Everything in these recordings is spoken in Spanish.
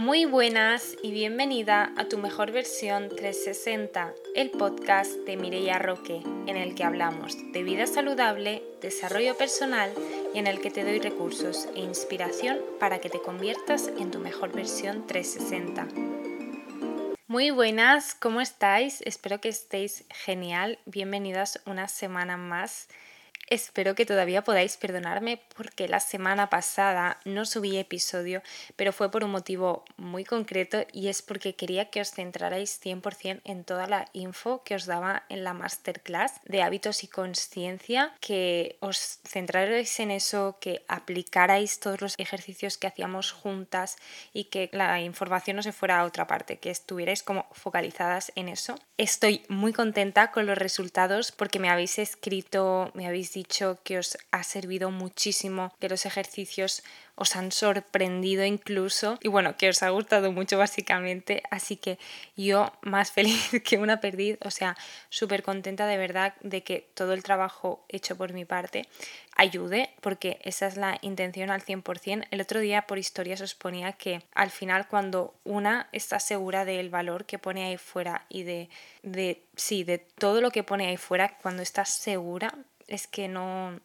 Muy buenas y bienvenida a tu mejor versión 360, el podcast de Mireia Roque, en el que hablamos de vida saludable, desarrollo personal y en el que te doy recursos e inspiración para que te conviertas en tu mejor versión 360. Muy buenas, ¿cómo estáis? Espero que estéis genial. Bienvenidas una semana más Espero que todavía podáis perdonarme porque la semana pasada no subí episodio, pero fue por un motivo muy concreto y es porque quería que os centrarais 100% en toda la info que os daba en la masterclass de hábitos y conciencia, que os centrarais en eso, que aplicarais todos los ejercicios que hacíamos juntas y que la información no se fuera a otra parte, que estuvierais como focalizadas en eso. Estoy muy contenta con los resultados porque me habéis escrito, me habéis dicho dicho que os ha servido muchísimo, que los ejercicios os han sorprendido incluso y bueno, que os ha gustado mucho básicamente, así que yo más feliz que una perdiz, o sea, súper contenta de verdad de que todo el trabajo hecho por mi parte ayude, porque esa es la intención al 100%. El otro día por historias os ponía que al final cuando una está segura del valor que pone ahí fuera y de, de sí, de todo lo que pone ahí fuera, cuando estás segura, es que no,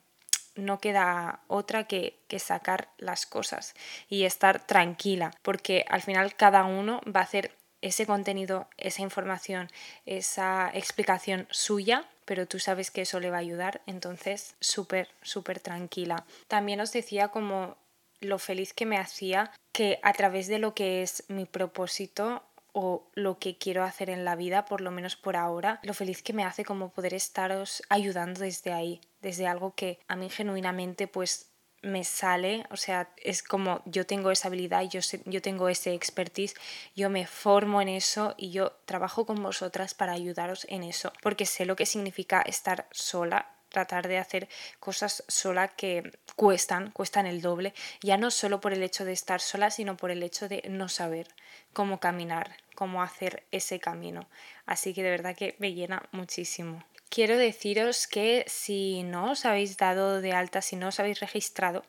no queda otra que, que, sacar las cosas y estar tranquila, porque al final cada uno va a hacer ese contenido, esa información, esa explicación suya, pero tú sabes que eso le va a ayudar, entonces súper, súper tranquila. También os decía como lo feliz que me hacía que a través de lo que es mi propósito o lo que quiero hacer en la vida, por lo menos por ahora, lo feliz que me hace como poder estaros ayudando desde ahí, desde algo que a mí genuinamente pues me sale, o sea, es como yo tengo esa habilidad, yo, yo tengo ese expertise, yo me formo en eso y yo trabajo con vosotras para ayudaros en eso, porque sé lo que significa estar sola, tratar de hacer cosas sola que cuestan, cuestan el doble, ya no solo por el hecho de estar sola, sino por el hecho de no saber cómo caminar, cómo hacer ese camino. Así que de verdad que me llena muchísimo. Quiero deciros que si no os habéis dado de alta, si no os habéis registrado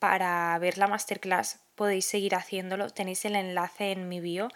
para ver la masterclass, podéis seguir haciéndolo. Tenéis el enlace en mi bio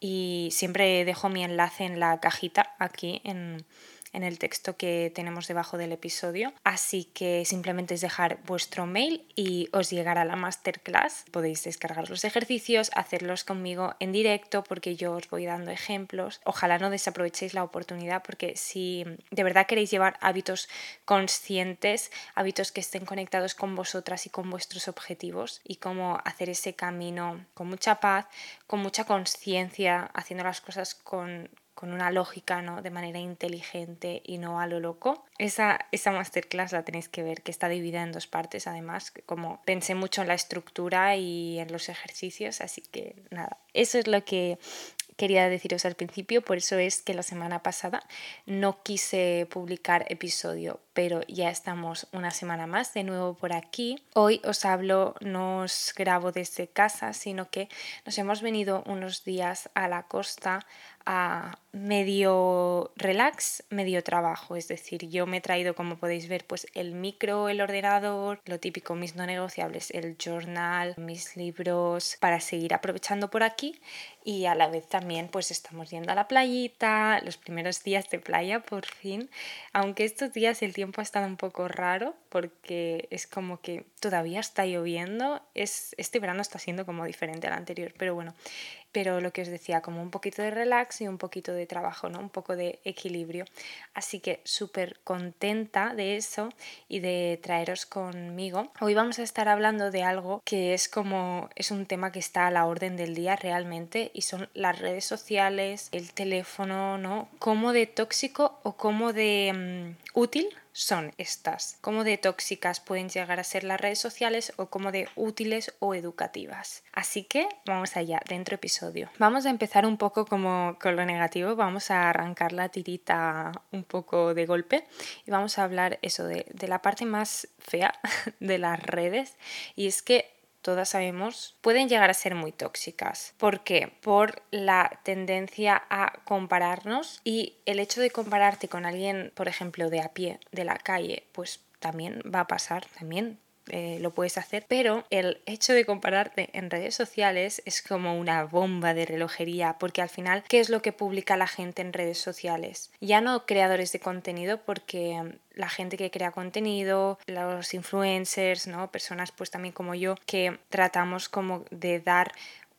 y siempre dejo mi enlace en la cajita aquí en, en el texto que tenemos debajo del episodio. Así que simplemente es dejar vuestro mail y os llegará la masterclass. Podéis descargar los ejercicios, hacerlos conmigo en directo porque yo os voy dando ejemplos. Ojalá no desaprovechéis la oportunidad porque si de verdad queréis llevar hábitos conscientes, hábitos que estén conectados con vosotras y con vuestros objetivos y cómo hacer ese camino con mucha paz, con mucha conciencia, haciendo las cosas con, con una lógica, ¿no? De manera inteligente y no a lo loco. Esa, esa masterclass la tenéis que ver, que está dividida en dos partes, además, como pensé mucho en la estructura y en los ejercicios, así que nada, eso es lo que quería deciros al principio, por eso es que la semana pasada no quise publicar episodio, pero ya estamos una semana más de nuevo por aquí. Hoy os hablo, no os grabo desde casa, sino que nos hemos venido unos días a la costa a medio relax, medio trabajo. Es decir, yo me he traído, como podéis ver, pues el micro, el ordenador, lo típico, mis no negociables, el journal, mis libros, para seguir aprovechando por aquí. Y a la vez también pues estamos yendo a la playita, los primeros días de playa por fin. Aunque estos días el tiempo ha estado un poco raro porque es como que todavía está lloviendo. Es, este verano está siendo como diferente al anterior, pero bueno, pero lo que os decía, como un poquito de relax y un poquito de trabajo, ¿no? Un poco de equilibrio. Así que súper contenta de eso y de traeros conmigo. Hoy vamos a estar hablando de algo que es como, es un tema que está a la orden del día realmente y son las redes sociales, el teléfono, ¿no? Cómo de tóxico o cómo de mm, útil son estas, cómo de tóxicas pueden llegar a ser las redes sociales o cómo de útiles o educativas. Así que vamos allá, dentro episodio. Vamos a empezar un poco como con lo negativo, vamos a arrancar la tirita un poco de golpe y vamos a hablar eso de, de la parte más fea de las redes y es que todas sabemos, pueden llegar a ser muy tóxicas. ¿Por qué? Por la tendencia a compararnos y el hecho de compararte con alguien, por ejemplo, de a pie, de la calle, pues también va a pasar, también eh, lo puedes hacer, pero el hecho de compararte en redes sociales es como una bomba de relojería, porque al final, ¿qué es lo que publica la gente en redes sociales? Ya no creadores de contenido, porque mm, la gente que crea contenido, los influencers, ¿no? Personas pues también como yo que tratamos como de dar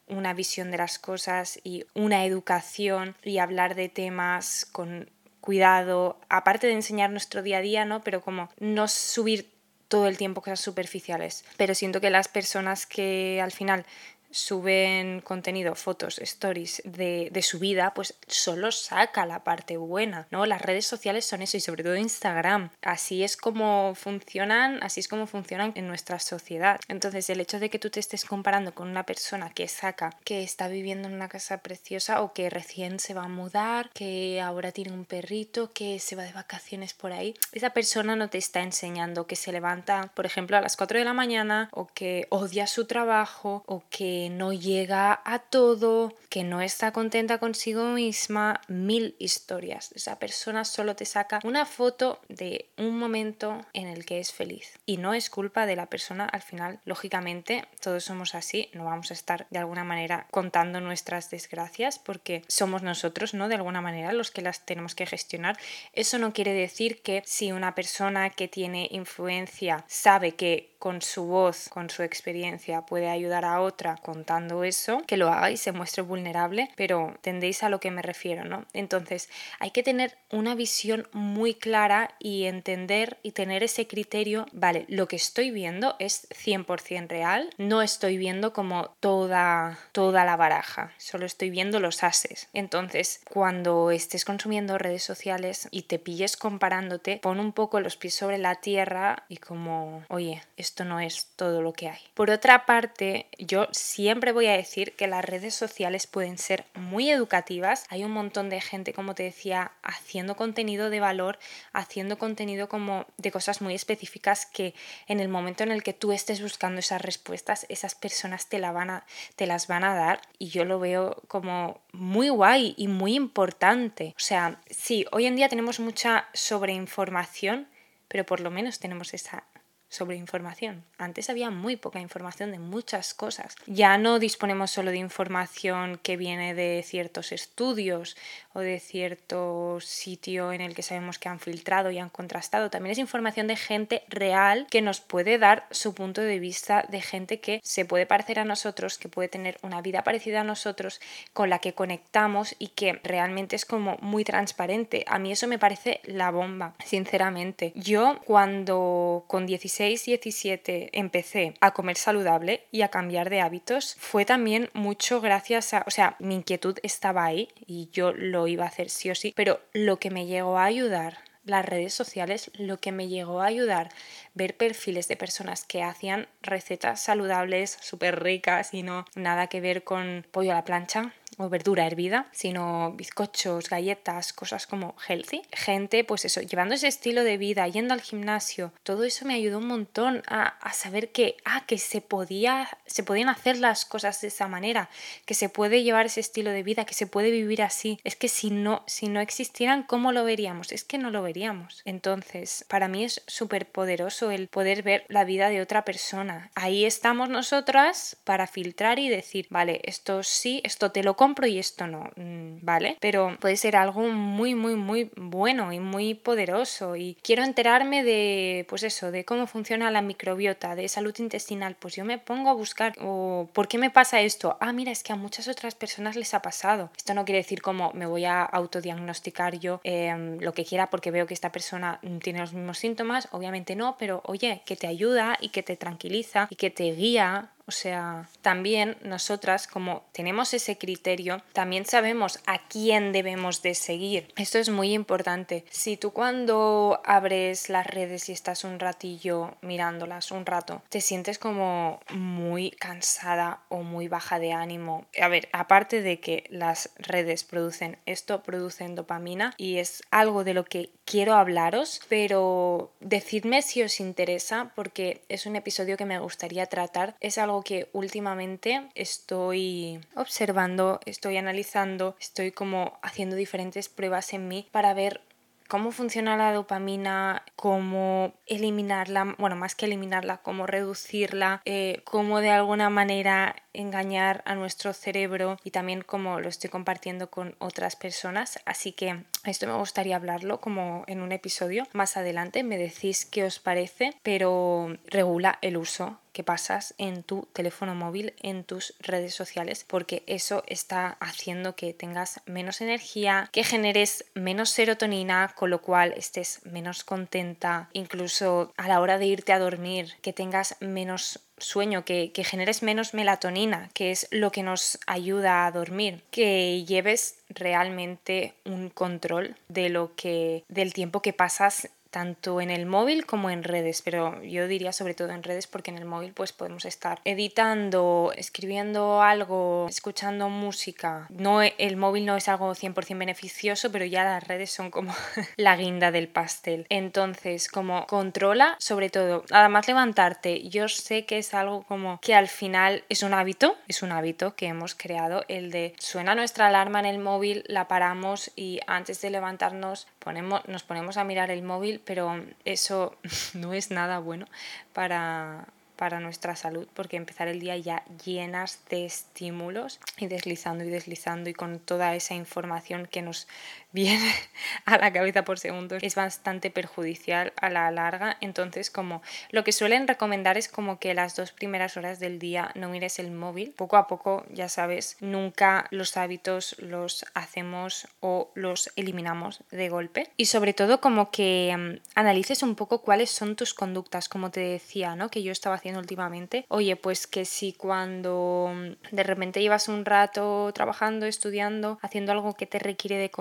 una visión de las cosas y una educación y hablar de temas con cuidado, aparte de enseñar nuestro día a día, ¿no? Pero como no subir todo el tiempo cosas superficiales. Pero siento que las personas que al final suben contenido, fotos, stories de, de, su vida, pues solo saca la parte buena, ¿no? Las redes sociales son eso y sobre todo Instagram. Así es como funcionan, así es como funcionan en nuestra sociedad. Entonces el hecho de que tú te estés comparando con una persona que saca, que está viviendo en una casa preciosa o que recién se va a mudar, que ahora tiene un perrito, que se va de vacaciones por ahí, esa persona no te está enseñando que se levanta, por ejemplo, a las 4 de la mañana o que odia su trabajo o que no llega a todo, que no está contenta consigo misma, mil historias. Esa persona solo te saca una foto de un momento en el que es feliz. Y no es culpa de la persona al final. Lógicamente, todos somos así, no vamos a estar de alguna manera contando nuestras desgracias porque somos nosotros, ¿no? De alguna manera los que las tenemos que gestionar. Eso no quiere decir que si una persona que tiene influencia sabe que con su voz, con su experiencia, puede ayudar a otra contando eso, que lo haga y se muestre vulnerable, pero tendéis a lo que me refiero, ¿no? Entonces, hay que tener una visión muy clara y entender y tener ese criterio, vale, lo que estoy viendo es 100% real, no estoy viendo como toda, toda la baraja, solo estoy viendo los ases. Entonces, cuando estés consumiendo redes sociales y te pilles comparándote, pon un poco los pies sobre la tierra y como, oye, esto no es todo lo que hay. Por otra parte, yo siempre voy a decir que las redes sociales pueden ser muy educativas. Hay un montón de gente, como te decía, haciendo contenido de valor, haciendo contenido como de cosas muy específicas que en el momento en el que tú estés buscando esas respuestas, esas personas te las van a dar y yo lo veo como muy guay y muy importante. O sea, sí, hoy en día tenemos mucha sobreinformación, pero por lo menos tenemos esa sobre información. Antes había muy poca información de muchas cosas. Ya no disponemos solo de información que viene de ciertos estudios o de cierto sitio en el que sabemos que han filtrado y han contrastado. También es información de gente real que nos puede dar su punto de vista de gente que se puede parecer a nosotros, que puede tener una vida parecida a nosotros, con la que conectamos y que realmente es como muy transparente. A mí eso me parece la bomba, sinceramente. Yo cuando con 16 16-17 empecé a comer saludable y a cambiar de hábitos, fue también mucho gracias a, o sea, mi inquietud estaba ahí y yo lo iba a hacer sí o sí, pero lo que me llegó a ayudar las redes sociales lo que me llegó a ayudar ver perfiles de personas que hacían recetas saludables, súper ricas y no nada que ver con pollo a la plancha, o verdura hervida, sino bizcochos, galletas, cosas como healthy. Gente, pues eso, llevando ese estilo de vida, yendo al gimnasio, todo eso me ayudó un montón a, a, saber que, ah, que se, podía, se podían hacer las cosas de esa manera, que se puede llevar ese estilo de vida, que se puede vivir así. Es que si no, si no existieran, ¿cómo lo veríamos? Es que no lo veríamos. Entonces, para mí es súper poderoso el poder ver la vida de otra persona. Ahí estamos nosotras para filtrar y decir, vale, esto sí, esto te lo compro y esto no, mm, ¿vale? Pero puede ser algo muy, muy, muy bueno y muy poderoso y quiero enterarme de, pues eso, de cómo funciona la microbiota, de salud intestinal, pues yo me pongo a buscar, o ¿por qué me pasa esto? Ah, mira, es que a muchas otras personas les ha pasado. Esto no quiere decir como me voy a autodiagnosticar yo em, lo que quiera porque veo que esta persona tiene los mismos síntomas, obviamente no, pero oye, que te ayuda y que te tranquiliza y que te guía o sea, también nosotras, como tenemos ese criterio, también sabemos a quién debemos de seguir. Esto es muy importante. Si tú cuando abres las redes y estás un ratillo mirándolas, un rato, te sientes como muy cansada o muy baja de ánimo. A ver, aparte de que las redes producen esto, producen dopamina y es algo de lo que quiero hablaros, pero decidme si os interesa porque es un episodio que me gustaría tratar. Es algo que últimamente estoy observando, estoy analizando, estoy como haciendo diferentes pruebas en mí para ver cómo funciona la dopamina, cómo eliminarla, bueno, más que eliminarla, cómo reducirla, eh, cómo de alguna manera engañar a nuestro cerebro y también cómo lo estoy compartiendo con otras personas. Así que esto me gustaría hablarlo como en un episodio más adelante. Me decís qué os parece, pero regula el uso que pasas en tu teléfono móvil, en tus redes sociales, porque eso está haciendo que tengas menos energía, que generes menos serotonina, con lo cual estés menos contenta, incluso a la hora de irte a dormir, que tengas menos sueño, que, que, generes menos melatonina, que es lo que nos ayuda a dormir, que lleves realmente un control de lo que del tiempo que pasas tanto en el móvil como en redes, pero yo diría sobre todo en redes porque en el móvil pues podemos estar editando, escribiendo algo, escuchando música. No el móvil no es algo 100% beneficioso, pero ya las redes son como la guinda del pastel. Entonces, como controla sobre todo, nada más levantarte, yo sé que es algo como que al final es un hábito, es un hábito que hemos creado el de suena nuestra alarma en el móvil, la paramos y antes de levantarnos ponemos nos ponemos a mirar el móvil pero eso no es nada bueno para, para nuestra salud porque empezar el día ya llenas de estímulos y deslizando y deslizando y con toda esa información que nos viene a la cabeza por segundos es bastante perjudicial a la larga. Entonces como lo que suelen recomendar es como que las dos primeras horas del día no mires el móvil. Poco a poco ya sabes nunca los hábitos los hacemos o los eliminamos de golpe. Y sobre todo como que mm, analices un poco cuáles son tus conductas. Como te decía no que yo estaba haciendo últimamente, oye, pues que si cuando mm, de repente llevas un rato trabajando, estudiando, haciendo algo que te requiere de,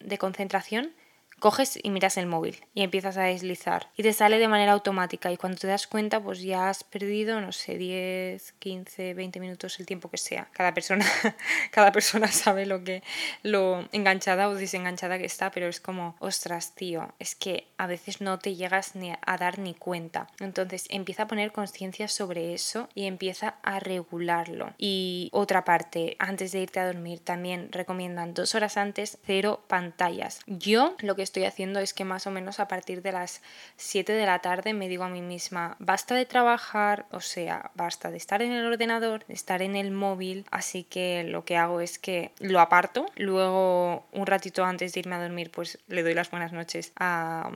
de concentración, coges y miras el móvil y empiezas a deslizar y te sale de manera automática y cuando te das cuenta pues ya has perdido no sé 10, 15, 20 minutos el tiempo que sea. Cada persona cada persona sabe lo que lo enganchada o desenganchada que está, pero es como, ostras, tío, es que a veces no te llegas ni a dar ni cuenta. Entonces, empieza a poner conciencia sobre eso y empieza a regularlo. Y otra parte, antes de irte a dormir también recomiendan dos horas antes cero pantallas. Yo lo que estoy haciendo es que más o menos a partir de las 7 de la tarde me digo a mí misma, basta de trabajar, o sea, basta de estar en el ordenador, de estar en el móvil, así que lo que hago es que lo aparto, luego un ratito antes de irme a dormir pues le doy las buenas noches a,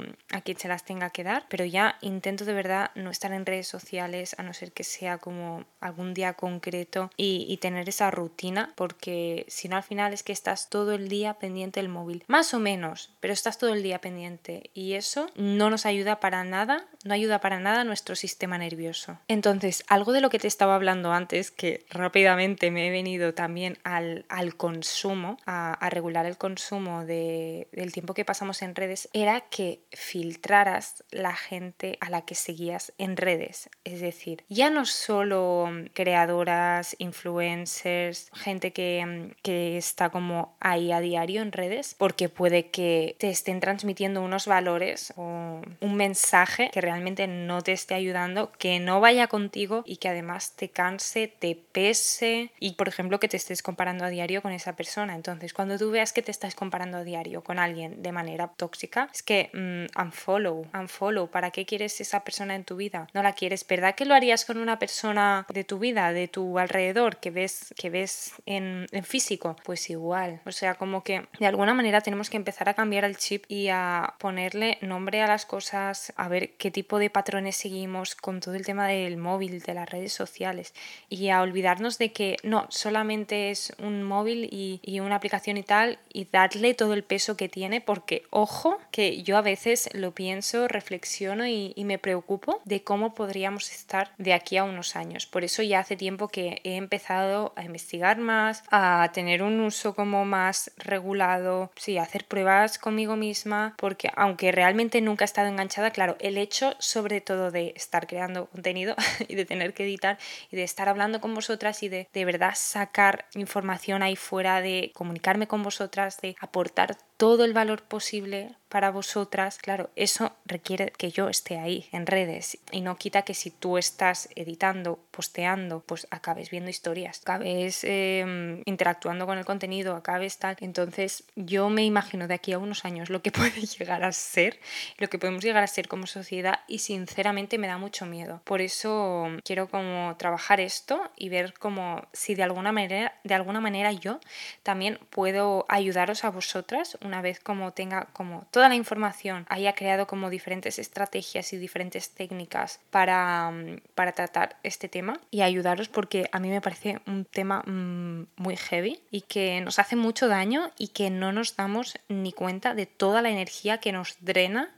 quien se las tenga que dar, pero ya intento de verdad no estar en redes sociales a no ser que sea como algún día concreto y, y tener esa rutina, porque si no al final es que estás todo el día pendiente del móvil, más o menos, pero estás todo el día pendiente y eso no nos ayuda para nada, no ayuda para nada a nuestro sistema nervioso. Entonces, algo de lo que te estaba hablando antes, que rápidamente me he venido también al, al consumo, a, regular el consumo de, del tiempo que pasamos en redes, era que filtraras la gente a la que seguías en redes. Es decir, ya no solo creadoras, influencers, gente que, que está como ahí a diario en redes, porque puede que te esté transmitiendo unos valores o un mensaje que realmente no te esté ayudando, que no vaya contigo y que además te canse, te pese y por ejemplo que te estés comparando a diario con esa persona. Entonces cuando tú veas que te estás comparando a diario con alguien de manera tóxica, es que um, unfollow, unfollow, ¿para qué quieres esa persona en tu vida? No la quieres, ¿verdad que lo harías con una persona de tu vida, de tu alrededor, que ves, que ves en, en físico? Pues igual, o sea, como que de alguna manera tenemos que empezar a cambiar el chip y a ponerle nombre a las cosas, a ver qué tipo de patrones seguimos con todo el tema del móvil, de las redes sociales y a olvidarnos de que no, solamente es un móvil y, y una aplicación y tal y darle todo el peso que tiene porque ojo que yo a veces lo pienso, reflexiono y, y me preocupo de cómo podríamos estar de aquí a unos años. Por eso ya hace tiempo que he empezado a investigar más, a tener un uso como más regulado, sí, a hacer pruebas conmigo misma porque aunque realmente nunca he estado enganchada, claro, el hecho sobre todo de estar creando contenido y de tener que editar y de estar hablando con vosotras y de de verdad sacar información ahí fuera, de comunicarme con vosotras, de aportar todo el valor posible para vosotras, claro, eso requiere que yo esté ahí en redes y no quita que si tú estás editando, posteando, pues acabes viendo historias, acabes em, interactuando con el contenido, acabes tal. Entonces yo me imagino de aquí a unos años lo que puede llegar a ser, lo que podemos llegar a ser como sociedad y sinceramente me da mucho miedo. Por eso quiero como trabajar esto y ver como si de alguna manera, de alguna manera yo también puedo ayudaros a vosotras una vez como tenga como toda la información, haya creado como diferentes estrategias y diferentes técnicas para, mm, para tratar este tema y ayudaros porque a mí me parece un tema mm, muy heavy y que nos hace mucho daño y que no nos damos ni cuenta de toda la energía que nos drena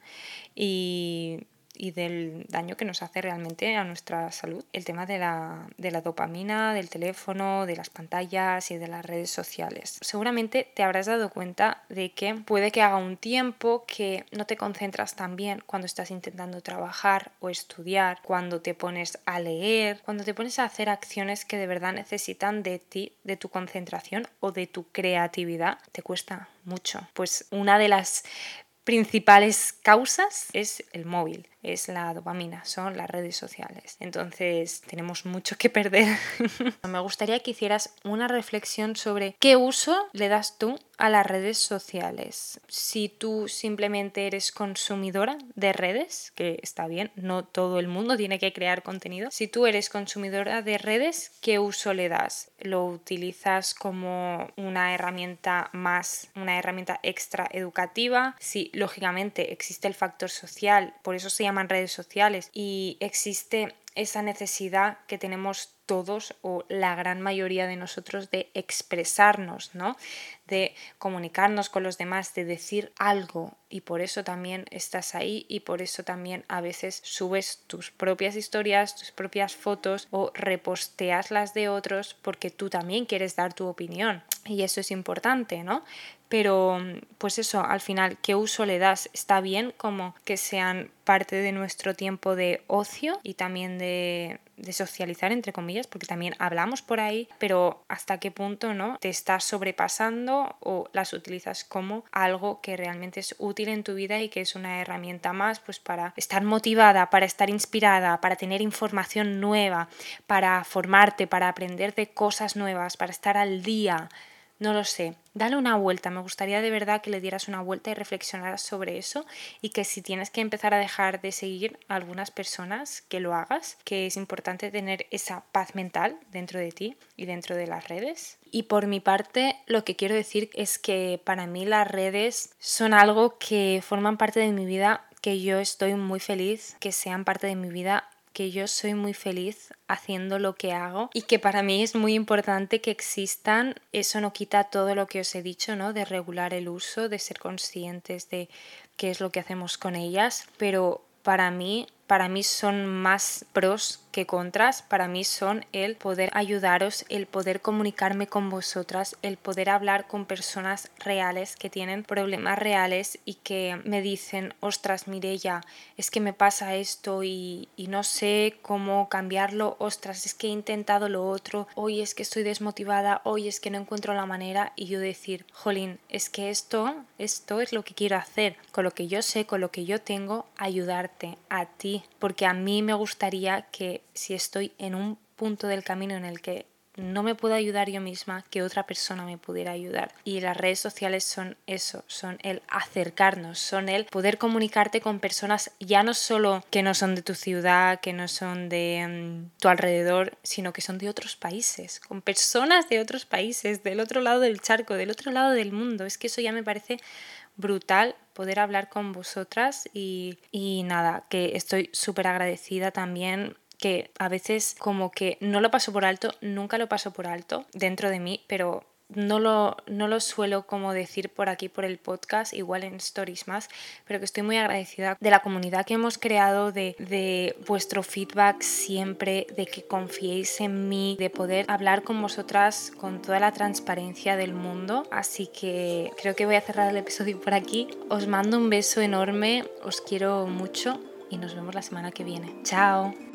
y y del daño que nos hace realmente a nuestra salud. El tema de la, de la, dopamina, del teléfono, de las pantallas y de las redes sociales. Seguramente te habrás dado cuenta de que puede que haga un tiempo que no te concentras tan bien cuando estás intentando trabajar o estudiar, cuando te pones a leer, cuando te pones a hacer acciones que de verdad necesitan de ti, de tu concentración o de tu creatividad. Te cuesta mucho. Pues una de las principales causas es el móvil, es la dopamina, son las redes sociales. Entonces tenemos mucho que perder. Me gustaría que hicieras una reflexión sobre qué uso le das tú a las redes sociales. Si tú simplemente eres consumidora de redes, que está bien, no todo el mundo tiene que crear contenido. Si tú eres consumidora de redes, ¿qué uso le das? ¿Lo utilizas como una herramienta más, una herramienta extra educativa? Si lógicamente existe el factor social, por eso se llaman redes sociales, y existe esa necesidad que tenemos todos o la gran mayoría de nosotros de expresarnos, ¿no? De comunicarnos con los demás, de decir algo y por eso también estás ahí y por eso también a veces subes tus propias historias, tus propias fotos o reposteas las de otros porque tú también quieres dar tu opinión y eso es importante, ¿no? Pero pues eso, al final, ¿qué uso le das? Está bien como que sean parte de nuestro tiempo de ocio y también de, de socializar, entre comillas, porque también hablamos por ahí, pero hasta qué punto no te estás sobrepasando o las utilizas como algo que realmente es útil en tu vida y que es una herramienta más pues para estar motivada, para estar inspirada, para tener información nueva, para formarte, para aprender de cosas nuevas, para estar al día no lo sé. Dale una vuelta. Me gustaría de verdad que le dieras una vuelta y reflexionaras sobre eso y que si tienes que empezar a dejar de seguir a algunas personas, que lo hagas, que es importante tener esa paz mental dentro de ti y dentro de las redes. Y por mi parte, lo que quiero decir es que para mí las redes son algo que forman parte de mi vida, que yo estoy muy feliz que sean parte de mi vida que yo soy muy feliz haciendo lo que hago y que para mí es muy importante que existan. Eso no quita todo lo que os he dicho, ¿no? De regular el uso, de ser conscientes de qué es lo que hacemos con ellas, pero para mí para mí son más pros que contras, para mí son el poder ayudaros, el poder comunicarme con vosotras, el poder hablar con personas reales que tienen problemas reales y que me dicen, ostras, Mirella, es que me pasa esto y, y no sé cómo cambiarlo, ostras, es que he intentado lo otro, hoy es que estoy desmotivada, hoy es que no encuentro la manera y yo decir, jolín, es que esto, esto es lo que quiero hacer, con lo que yo sé, con lo que yo tengo, ayudarte a ti porque a mí me gustaría que si estoy en un punto del camino en el que no me puedo ayudar yo misma, que otra persona me pudiera ayudar. Y las redes sociales son eso, son el acercarnos, son el poder comunicarte con personas ya no solo que no son de tu ciudad, que no son de mm, tu alrededor, sino que son de otros países, con personas de otros países, del otro lado del charco, del otro lado del mundo. Es que eso ya me parece brutal poder hablar con vosotras y, y nada, que estoy súper agradecida también que a veces como que no lo paso por alto, nunca lo paso por alto dentro de mí, pero no lo, no lo suelo como decir por aquí, por el podcast, igual en stories más, pero que estoy muy agradecida de la comunidad que hemos creado, de, de vuestro feedback siempre, de que confiéis en mí, de poder hablar con vosotras con toda la transparencia del mundo. Así que creo que voy a cerrar el episodio por aquí. Os mando un beso enorme, os quiero mucho y nos vemos la semana que viene. Chao.